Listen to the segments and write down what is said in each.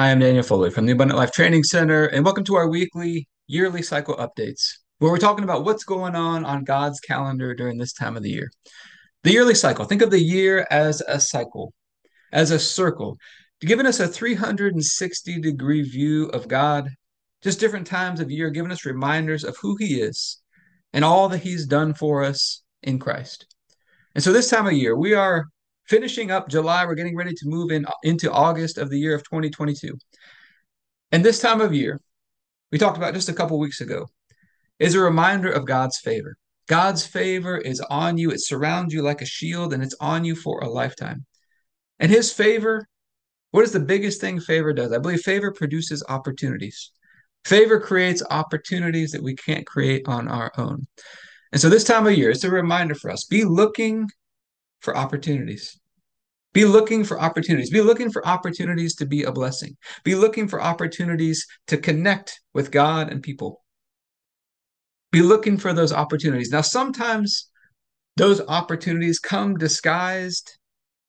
Hi, I'm Daniel Foley from the Abundant Life Training Center, and welcome to our weekly, yearly cycle updates, where we're talking about what's going on on God's calendar during this time of the year. The yearly cycle, think of the year as a cycle, as a circle, giving us a 360 degree view of God, just different times of year, giving us reminders of who He is and all that He's done for us in Christ. And so this time of year, we are finishing up July. We're getting ready to move in into August of the year of 2022. And this time of year, we talked about just a couple weeks ago, is a reminder of God's favor. God's favor is on you, it surrounds you like a shield, and it's on you for a lifetime. And his favor, what is the biggest thing favor does? I believe favor produces opportunities. Favor creates opportunities that we can't create on our own. And so this time of year, it's a reminder for us be looking for opportunities. Be looking for opportunities. Be looking for opportunities to be a blessing. Be looking for opportunities to connect with God and people. Be looking for those opportunities. Now, sometimes those opportunities come disguised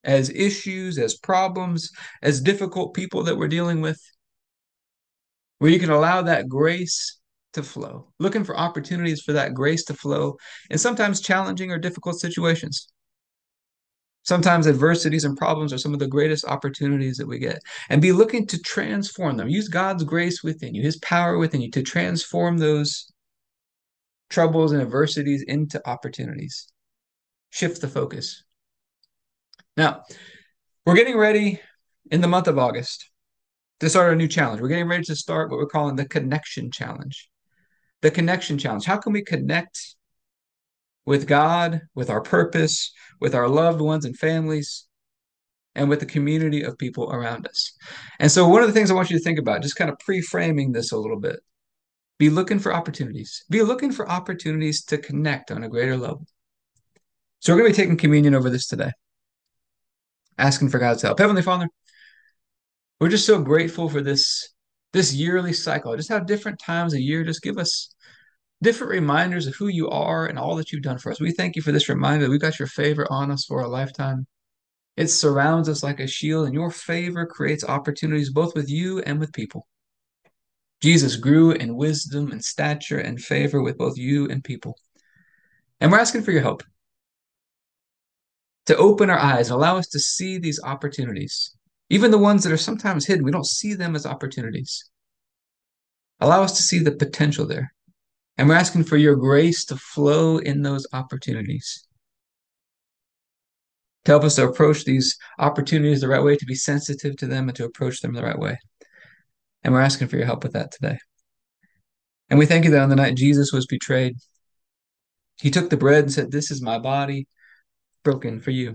as issues, as problems, as difficult people that we're dealing with, where you can allow that grace to flow. Looking for opportunities for that grace to flow in sometimes challenging or difficult situations. Sometimes adversities and problems are some of the greatest opportunities that we get. And be looking to transform them. Use God's grace within you, His power within you to transform those troubles and adversities into opportunities. Shift the focus. Now, we're getting ready in the month of August to start a new challenge. We're getting ready to start what we're calling the connection challenge. The connection challenge. How can we connect with God, with our purpose, with our loved ones and families, and with the community of people around us. And so, one of the things I want you to think about, just kind of pre framing this a little bit, be looking for opportunities. Be looking for opportunities to connect on a greater level. So, we're going to be taking communion over this today, asking for God's help. Heavenly Father, we're just so grateful for this this yearly cycle. Just how different times a year just give us different reminders of who you are and all that you've done for us. We thank you for this reminder we've got your favor on us for a lifetime. It surrounds us like a shield, and your favor creates opportunities both with you and with people. Jesus grew in wisdom and stature and favor with both you and people. And we're asking for your help to open our eyes and allow us to see these opportunities, even the ones that are sometimes hidden. We don't see them as opportunities. Allow us to see the potential there. And we're asking for your grace to flow in those opportunities. To help us to approach these opportunities the right way, to be sensitive to them and to approach them the right way. And we're asking for your help with that today. And we thank you that on the night Jesus was betrayed, he took the bread and said, This is my body broken for you.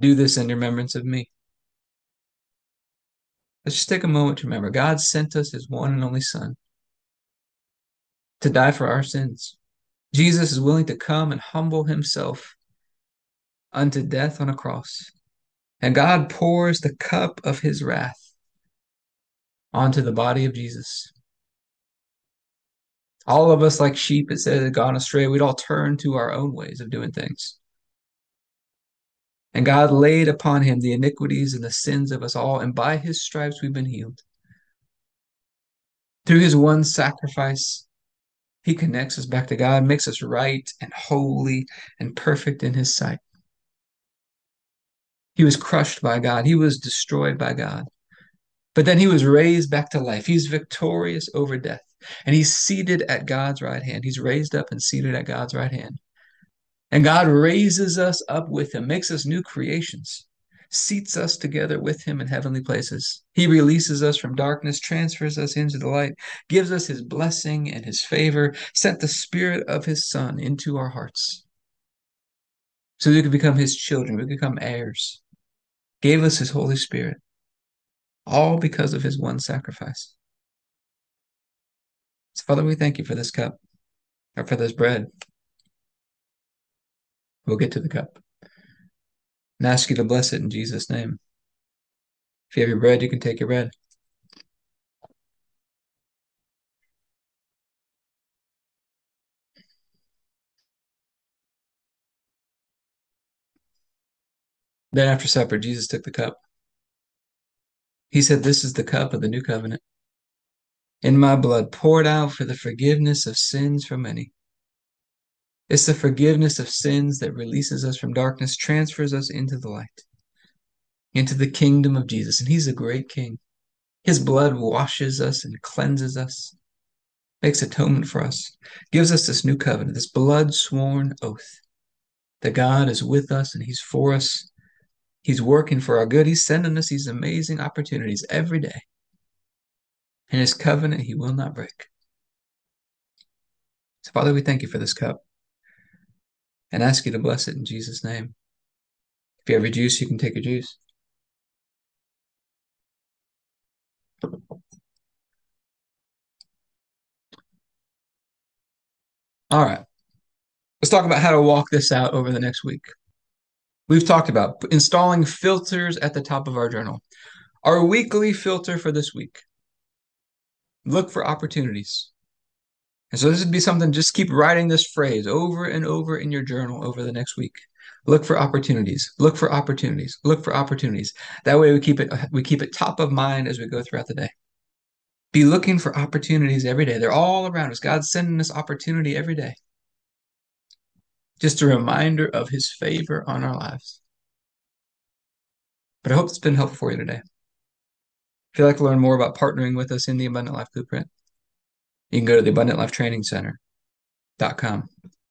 Do this in remembrance of me. Let's just take a moment to remember God sent us his one and only Son to die for our sins. Jesus is willing to come and humble himself unto death on a cross. And God pours the cup of his wrath onto the body of Jesus. All of us, like sheep, it says, had gone astray. We'd all turn to our own ways of doing things. And God laid upon him the iniquities and the sins of us all, and by his stripes we've been healed. Through his one sacrifice, he connects us back to God, makes us right and holy and perfect in His sight. He was crushed by God, He was destroyed by God. But then He was raised back to life. He's victorious over death. And He's seated at God's right hand. He's raised up and seated at God's right hand. And God raises us up with Him, makes us new creations seats us together with him in heavenly places. He releases us from darkness, transfers us into the light, gives us his blessing and his favor, sent the spirit of his son into our hearts. So we could become his children, we could become heirs. Gave us his Holy Spirit, all because of his one sacrifice. So, Father, we thank you for this cup, or for this bread. We'll get to the cup and ask you to bless it in Jesus' name. If you have your bread, you can take your bread. Then after supper, Jesus took the cup. He said, This is the cup of the new covenant in my blood poured out for the forgiveness of sins for many. It's the forgiveness of sins that releases us from darkness, transfers us into the light, into the kingdom of Jesus. And He's a great King. His blood washes us and cleanses us, makes atonement for us, gives us this new covenant, this blood sworn oath that God is with us and He's for us. He's working for our good. He's sending us these amazing opportunities every day. And His covenant He will not break. So, Father, we thank you for this cup and ask you to bless it in Jesus' name. If you have your juice, you can take your juice. All right. Let's talk about how to walk this out over the next week. We've talked about installing filters at the top of our journal. Our weekly filter for this week look for opportunities. And so this would be something, just keep writing this phrase over and over in your journal over the next week. Look for opportunities. Look for opportunities. Look for opportunities. That way we keep it we keep it top of mind as we go throughout the day. Be looking for opportunities every day. They're all around us. God's sending us opportunity every day. Just a reminder of his favor on our lives. But I hope it's been helpful for you today. If you'd like to learn more about partnering with us in the Abundant Life Blueprint, you can go to the Abundant Life Training Center.com.